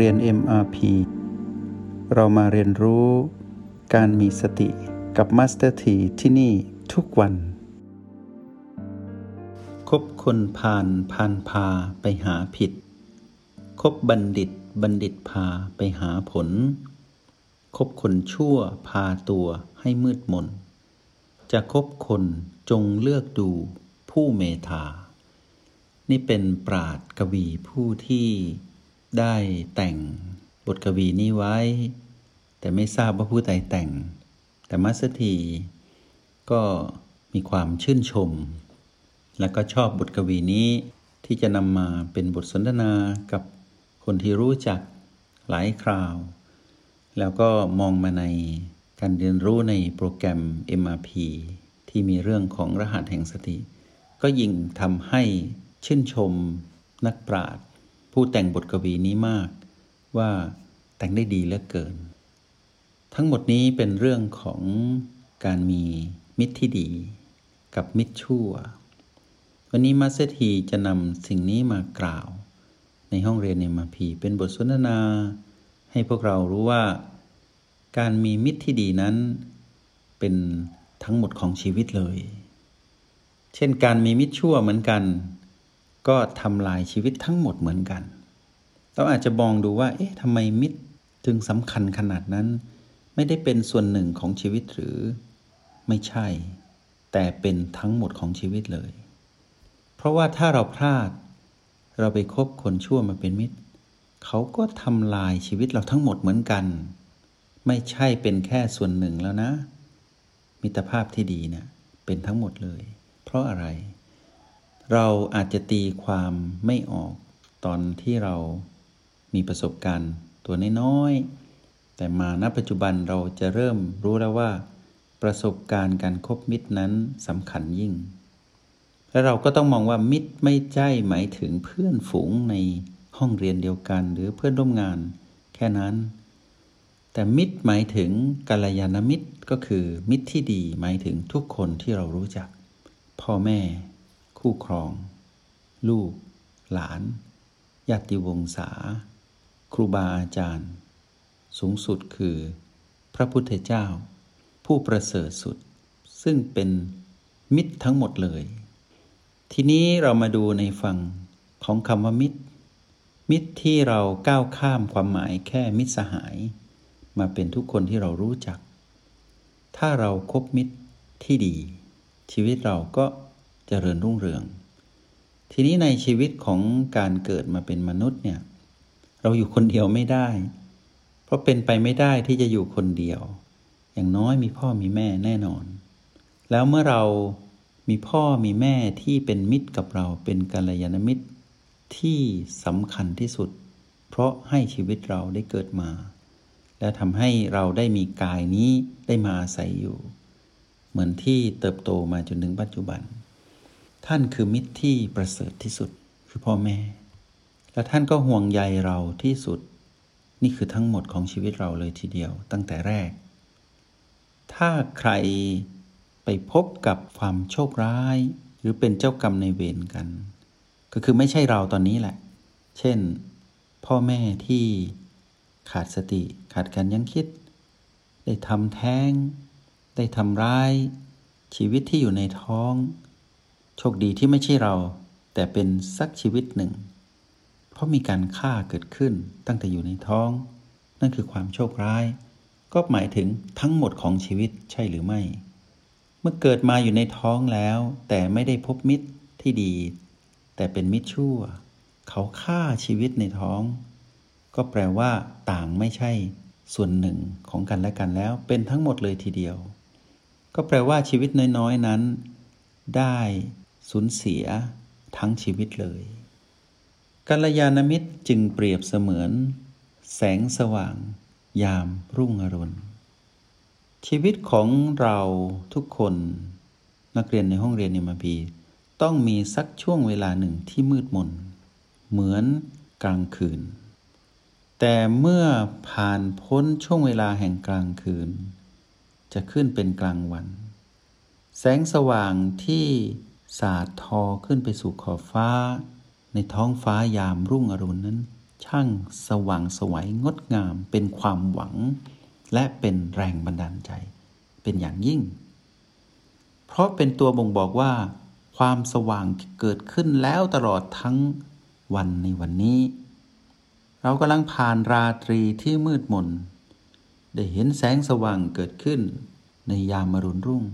เรียน MRP เรามาเรียนรู้การมีสติกับ Master T ที่ที่นี่ทุกวัน คบคนพาลพานพาไปหาผิด คบบัณฑิตบัณฑิตพาไปหาผล คบคนชั่วพาตัวให้มืดมน จะคบคนจงเลือกดูผู้เมธานี่เป็นปราดกวีผู้ที่ ได้แต่งบทกวีนี้ไว้ แต่ไม่ทราบว่าผู้ใดแต่ง แต่มัสถีก็มีความชื่นชม และก็ชอบบทกวีนี้ที่จะนำมาเป็นบทสนทนากับคนที่รู้จักหลายคราว แล้วก็มองมาในการเรียนรู้ในโปรแกรม MRP ที่มีเรื่องของรหัสแห่งสติ ก็ยิ่งทำให้ชื่นชมนักปราชญ์ ผู้แต่งบทกวีนี้มากว่าแต่งได้ดีเหลือเกิน ทั้งหมดนี้เป็นเรื่องของการมีมิตรที่ดี กับมิตรชั่ว วันนี้ Master ทีจะนำสิ่งนี้มากล่าว ในห้องเรียนในมาพีเป็นบทสนทนา ให้พวกเรารู้ว่า การมีมิตรที่ดีนั้นเป็นทั้งหมดของชีวิตเลย เช่นการมีมิตรชั่วเหมือนกัน ก็ทำลายชีวิตทั้งหมดเหมือนกัน เราอาจจะมองดูว่า เอ๊ะทำไมมิตรถึงสำคัญขนาดนั้น ไม่ได้เป็นส่วนหนึ่งของชีวิตหรือ ไม่ใช่ แต่เป็นทั้งหมดของชีวิตเลย เพราะว่าถ้าเราพลาด เราไปคบคนชั่วมาเป็นมิตร เขาก็ทำลายชีวิตเราทั้งหมดเหมือนกัน ไม่ใช่เป็นแค่ส่วนหนึ่งแล้วนะ มิตรภาพที่ดีเนะี่ยเป็นทั้งหมดเลย เพราะอะไร เราอาจจะตีความไม่ออกตอนที่เรามีประสบการณ์ตัวน้อยๆ แต่มาณปัจจุบันเราจะเริ่มรู้แล้วว่า ประสบการณ์การครบมิตรนั้นสำคัญยิ่ง และเราก็ต้องมองว่ามิตรไม่ใช่หมายถึงเพื่อนฝูงในห้องเรียนเดียวกัน หรือเพื่อนร่วมงานแค่นั้น แต่มิตรหมายถึงกัลยาณมิตรก็คือมิตรที่ดีหมายถึงทุกคนที่เรารู้จัก พ่อแม่ คู่ครอง ลูก หลาน ญาติวงศา ครูบาอาจารย์ สูงสุดคือ พระพุทธเจ้า ผู้ประเสริฐสุด ซึ่งเป็นมิตรทั้งหมดเลย ทีนี้เรามาดูในฝั่งของคำว่ามิตร มิตรที่เราก้าวข้ามความหมายแค่มิตรสหาย มาเป็นทุกคนที่เรารู้จัก ถ้าเราครบมิตรที่ดี ชีวิตเราก็ เจริญรุ่งเรือง ทีนี้ในชีวิตของการเกิดมาเป็นมนุษย์เนี่ย เราอยู่คนเดียวไม่ได้ เพราะเป็นไปไม่ได้ที่จะอยู่คนเดียว อย่างน้อยมีพ่อมีแม่แน่นอน แล้วเมื่อเรามีพ่อมีแม่ที่เป็นมิตรกับเราเป็นกัลยาณมิตรที่สำคัญที่สุด เพราะให้ชีวิตเราได้เกิดมา และทำให้เราได้มีกายนี้ได้มาอาศัยอยู่ เหมือนที่เติบโตมาจนถึงปัจจุบัน ท่านคือมิตรที่ประเสริฐที่สุดคือพ่อแม่ และท่านก็ห่วงใยเราที่สุด นี่คือทั้งหมดของชีวิตเราเลยทีเดียว ตั้งแต่แรก ถ้าใครไปพบกับความโชคร้าย หรือเป็นเจ้ากรรมในเวรกัน ก็คือไม่ใช่เราตอนนี้แหละ เช่น พ่อแม่ที่ขาดสติขาดการยั้งคิด ได้ทำแท้ง ได้ทำร้าย ชีวิตที่อยู่ในท้อง โชคดีที่ไม่ใช่เรา แต่เป็นสักชีวิตหนึ่ง เพราะมีการฆ่าเกิดขึ้นตั้งแต่อยู่ในท้อง นั่นคือความโชคร้าย ก็หมายถึงทั้งหมดของชีวิตใช่หรือไม่ เมื่อเกิดมาอยู่ในท้องแล้ว แต่ไม่ได้พบมิตรที่ดี แต่เป็นมิตรชั่ว เขาฆ่าชีวิตในท้อง ก็แปลว่า ต่างไม่ใช่ส่วนหนึ่งของกันและกันแล้ว เป็นทั้งหมดเลยทีเดียว ก็แปลว่าชีวิตน้อยๆนั้น ได้ สูญเสียทั้งชีวิตเลยกัลยาณมิตรจึงเปรียบเสมือน แสงสว่าง ยามรุ่งอรุณ ชีวิตของเราทุกคนนักเรียนในห้องเรียนในมาพีต้องมีสักช่วงเวลาหนึ่งที่มืดมน เหมือนกลางคืน แต่เมื่อผ่านพ้นช่วงเวลาแห่งกลางคืน จะขึ้นเป็นกลางวัน แสงสว่างที่ สาดทอขึ้นไปสู่ขอบฟ้า ในท้องฟ้ายามรุ่งอรุณนั้น ช่างสว่างสวัยงดงามเป็นความหวัง และเป็นแรงบันดาลใจ เป็นอย่างยิ่ง เพราะเป็นตัวบ่งบอกว่า ความสว่างเกิดขึ้นแล้วตลอดทั้งวันในวันนี้ เรากำลังผ่านราตรีที่มืดมน ได้เห็นแสงสว่างเกิดขึ้นในยามมรุณรุ่ง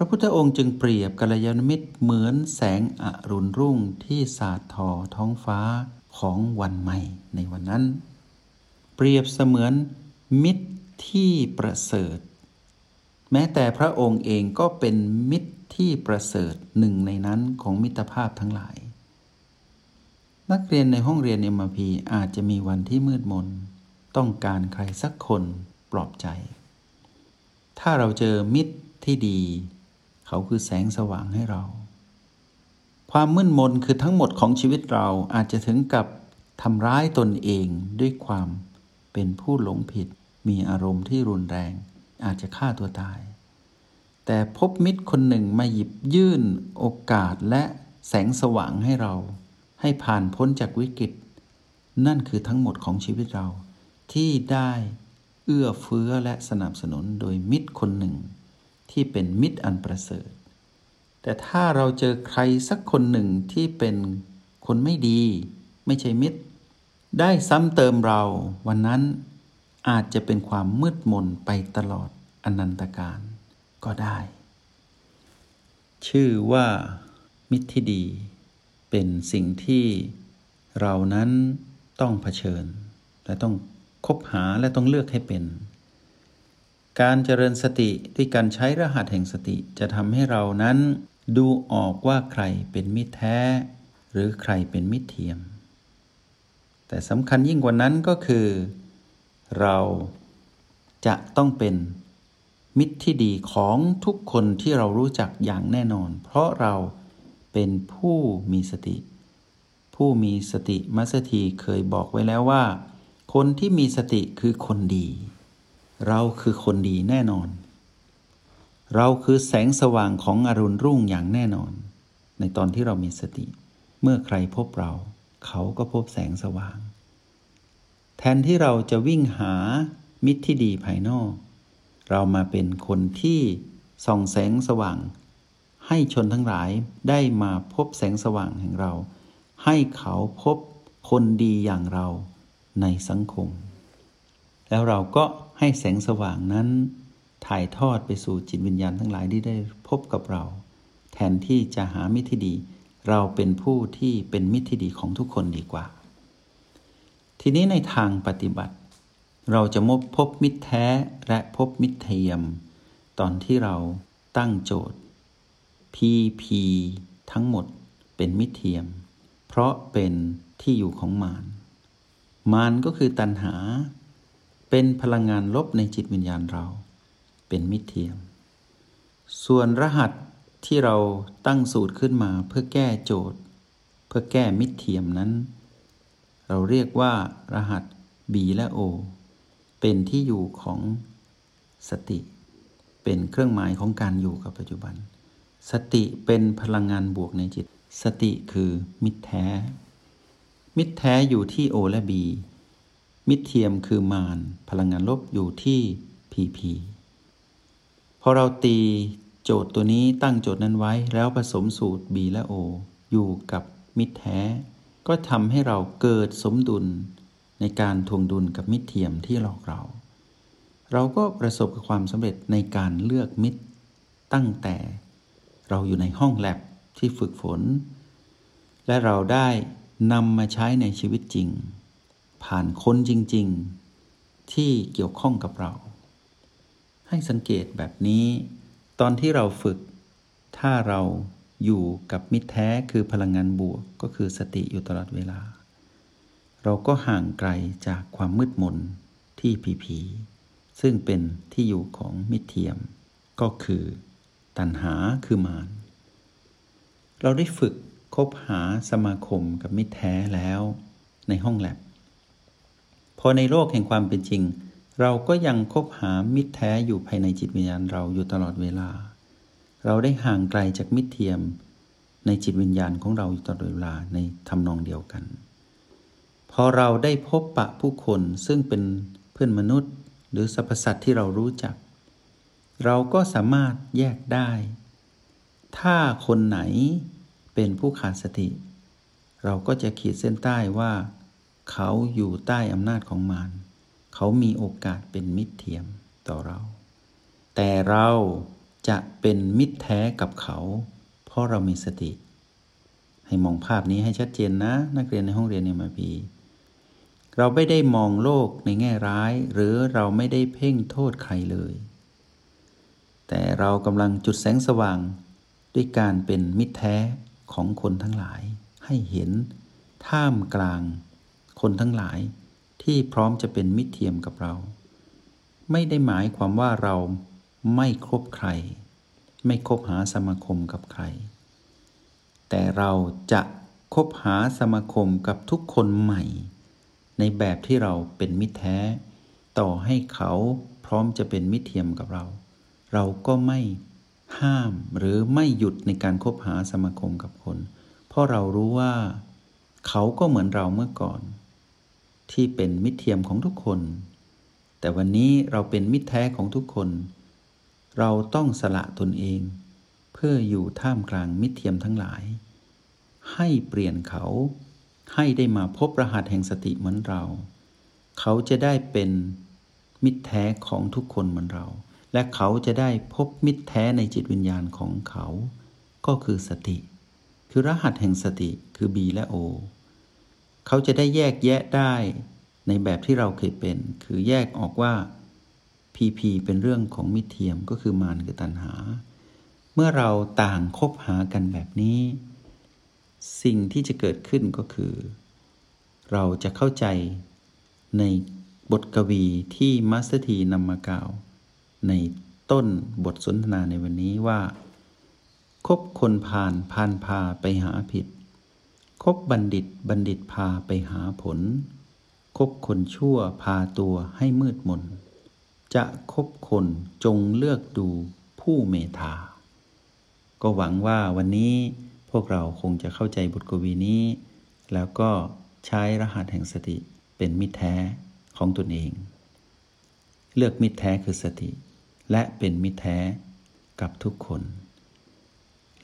ระพุทธองค์จึงเปรียบกัลยาณมิตรเหมือนแสงอรุณรุ่งที่สาดทอท้องฟ้าของวันใหม่ในวันนั้น เปรียบเสมือนมิตรที่ประเสริฐ แม้แต่พระองค์เองก็เป็นมิตรที่ประเสริฐหนึ่งในนั้นของมิตรภาพทั้งหลาย นักเรียนในห้องเรียนเอ็มพีอาจจะมีวันที่มืดมน ต้องการใครสักคนปลอบใจ ถ้าเราเจอมิตรที่ดี เขาคือแสงสว่างให้เรา ความมึนมนคือทั้งหมดของชีวิตเราอาจจะถึงกับทำร้ายตนเองด้วยความเป็นผู้หลงผิด มีอารมณ์ที่รุนแรง อาจจะฆ่าตัวตาย แต่พบมิตรคนหนึ่งมาหยิบยื่นโอกาสและแสงสว่างให้เรา ให้ผ่านพ้นจากวิกฤต นั่นคือทั้งหมดของชีวิตเรา ที่ได้เอื้อเฟื้อและสนับสนุนโดยมิตรคนหนึ่ง ที่เป็นมิตรอันประเสริฐ แต่ถ้าเราเจอใครสักคนหนึ่งที่เป็นคนไม่ดี ไม่ใช่มิตร ได้ซ้ำเติมเราวันนั้นอาจจะเป็นความมืดมนไปตลอดอนันตการก็ได้ ชื่อว่ามิตรที่ดี เป็นสิ่งที่เรานั้นต้องเผชิญ และต้องคบหาและต้องเลือกให้เป็น การเจริญสติด้วยการใช้รหัสแห่งสติจะทำให้เรานั้น ดูออกว่าใครเป็นมิตรแท้ หรือใครเป็นมิตรเทียม แต่สำคัญยิ่งกว่านั้นก็คือ เราจะต้องเป็นมิตรที่ดีของทุกคนที่เรารู้จักอย่างแน่นอน เพราะเราเป็นผู้มีสติ ผู้มีสติมัสถีเคยบอกไว้แล้วว่า คนที่มีสติคือคนดี เราคือคนดีแน่นอน เราคือแสงสว่างของอรุณรุ่งอย่างแน่นอน ในตอนที่เรามีสติ เมื่อใครพบเรา เขาก็พบแสงสว่าง แทนที่เราจะวิ่งหามิตรที่ดีภายนอก เรามาเป็นคนที่ส่องแสงสว่าง ให้ชนทั้งหลายได้มาพบแสงสว่างแห่งเรา ให้เขาพบคนดีอย่างเราในสังคม แล้วเราก็ให้แสงสว่างนั้น ถ่ายทอดไปสู่จิตวิญญาณทั้งหลายที่ได้พบกับเรา แทนที่จะหามิตรที่ดี เราเป็นผู้ที่เป็นมิตรที่ดีของทุกคนดีกว่า ทีนี้ในทางปฏิบัติ เราจะมพบมิตรแท้และพบมิตรเทียม ตอนที่เราตั้งโจทย์ PP ทั้งหมดเป็นมิตรเทียม เพราะเป็นที่อยู่ของมารมารก็คือตัณหา เป็นพลังงานลบในจิตวิญญาณเรา เป็นมิตรเทียม ส่วนรหัสที่เราตั้งสูตรขึ้นมาเพื่อแก้โจทย์ เพื่อแก้มิตรเทียมนั้น เราเรียกว่ารหัส B และ O เป็นที่อยู่ของสติ เป็นเครื่องหมายของการอยู่กับปัจจุบัน สติเป็นพลังงานบวกในจิต สติคือมิตรแท้ มิตรแท้อยู่ที่ O และ B มิตรเทียมคือมารพลังงานลบอยู่ที่ PP พอเราตีโจทย์ตัวนี้ตั้งโจทย์นั้นไว้แล้วผสมสูตร B และ O อยู่กับมิตรแท้ ก็ทำให้เราเกิดสมดุลในการทวงดุลกับมิตรเทียมที่หลอกเรา เราก็ประสบกับความสำเร็จในการเลือกมิตร ตั้งแต่เราอยู่ในห้องแลบที่ฝึกฝน และเราได้นำมาใช้ในชีวิตจริง ผ่านคนจริง ๆ ที่เกี่ยวข้องกับเรา ให้สังเกตแบบนี้ ตอนที่เราฝึก ถ้าเราอยู่กับมิตรแท้คือพลังงานบวกก็คือสติอยู่ตลอดเวลา เราก็ห่างไกลจากความมืดมนที่ผีผีซึ่งเป็นที่อยู่ของมิตรเทียม ก็คือตัณหาคือมารเราได้ฝึกคบหาสมาคมกับมิตรแท้แล้วในห้องแลบ พอในโลกแห่งความเป็นจริง เราก็ยังคบหามิตรแท้อยู่ภายในจิตวิญญาณเราอยู่ตลอดเวลา เราได้ห่างไกลจากมิตรเทียม ในจิตวิญญาณของเราอยู่ตลอดเวลาในทำนองเดียวกัน พอเราได้พบปะผู้คนซึ่งเป็นเพื่อนมนุษย์ หรือสรรพสัตว์ที่เรารู้จัก เราก็สามารถแยกได้ ถ้าคนไหนเป็นผู้ขาดสติ เราก็จะขีดเส้นใต้ว่า เขาอยู่ใต้อำนาจของมารเขามีโอกาสเป็นมิตรเทียมต่อเรา แต่เราจะเป็นมิตรแท้กับเขา เพราะเรามีสติ ให้มองภาพนี้ให้ชัดเจนนะ นักเรียนในห้องเรียนเอ็มพีเราไม่ได้มองโลกในแง่ร้าย หรือเราไม่ได้เพ่งโทษใครเลย แต่เรากำลังจุดแสงสว่าง ด้วยการเป็นมิตรแท้ของคนทั้งหลาย ให้เห็นท่ามกลาง คนทั้งหลายที่พร้อมจะเป็นมิตรเทียมกับเรา ไม่ได้หมายความว่าเราไม่คบใคร ไม่คบหาสมาคมกับใคร แต่เราจะคบหาสมาคมกับทุกคนใหม่ ในแบบที่เราเป็นมิตรแท้ ต่อให้เขาพร้อมจะเป็นมิตรเทียมกับเรา เราก็ไม่ห้ามหรือไม่หยุดในการคบหาสมาคมกับคน เพราะเรารู้ว่า เขาก็เหมือนเราเมื่อก่อน ที่เป็นมิตรเทียมของทุกคน แต่วันนี้เราเป็นมิตรแท้ของทุกคน เราต้องสละตนเอง เพื่ออยู่ท่ามกลางมิตรเทียมทั้งหลาย ให้เปลี่ยนเขาให้ได้มาพบรหัสแห่งสติเหมือนเรา เขาจะได้เป็นมิตรแท้ของทุกคนเหมือนเรา และเขาจะได้พบมิตรแท้ในจิตวิญญาณของเขา ก็คือสติ คือรหัสแห่งสติคือ B และ O เขาจะได้แยกแยะได้ในแบบที่เราเคยเป็น คือแยกออกว่า PP เป็นเรื่องของมิเทียมก็คือมารคือตัณหา เมื่อเราต่างคบหากันแบบนี้ สิ่งที่จะเกิดขึ้นก็คือ เราจะเข้าใจในบทกวีที่มัสเตอร์ทีนำมากล่าว ในต้นบทสนทนาในวันนี้ว่า คบคนผ่านพานพาไปหาผิด คบบัณฑิตบัณฑิตพาไปหาผล คบคนชั่วพาตัวให้มืดมน จะคบคนจงเลือกดูผู้เมตา ก็หวังว่าวันนี้พวกเราคงจะเข้าใจบทกวีนี้ แล้วก็ใช้รหัสแห่งสติเป็นมิตรแท้ของตนเอง เลือกมิตรแท้คือสติ และเป็นมิตรแท้กับทุกคน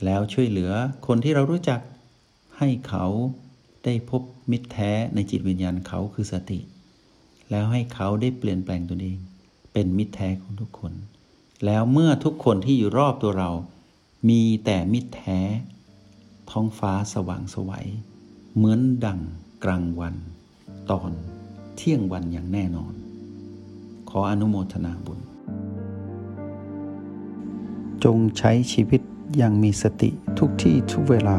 แล้วช่วยเหลือคนที่เรารู้จัก ให้เขาได้พบมิตรแท้ในจิตวิญญาณเขาคือสติ แล้วให้เขาได้เปลี่ยนแปลงตัวเอง เป็นมิตรแท้ของทุกคน แล้วเมื่อทุกคนที่อยู่รอบตัวเรา มีแต่มิตรแท้ ท้องฟ้าสว่างสวัยเหมือนดังกลางวัน ตอนเที่ยงวันอย่างแน่นอน ขออนุโมทนาบุญ จงใช้ชีวิตอย่างมีสติทุกที่ทุกเวลา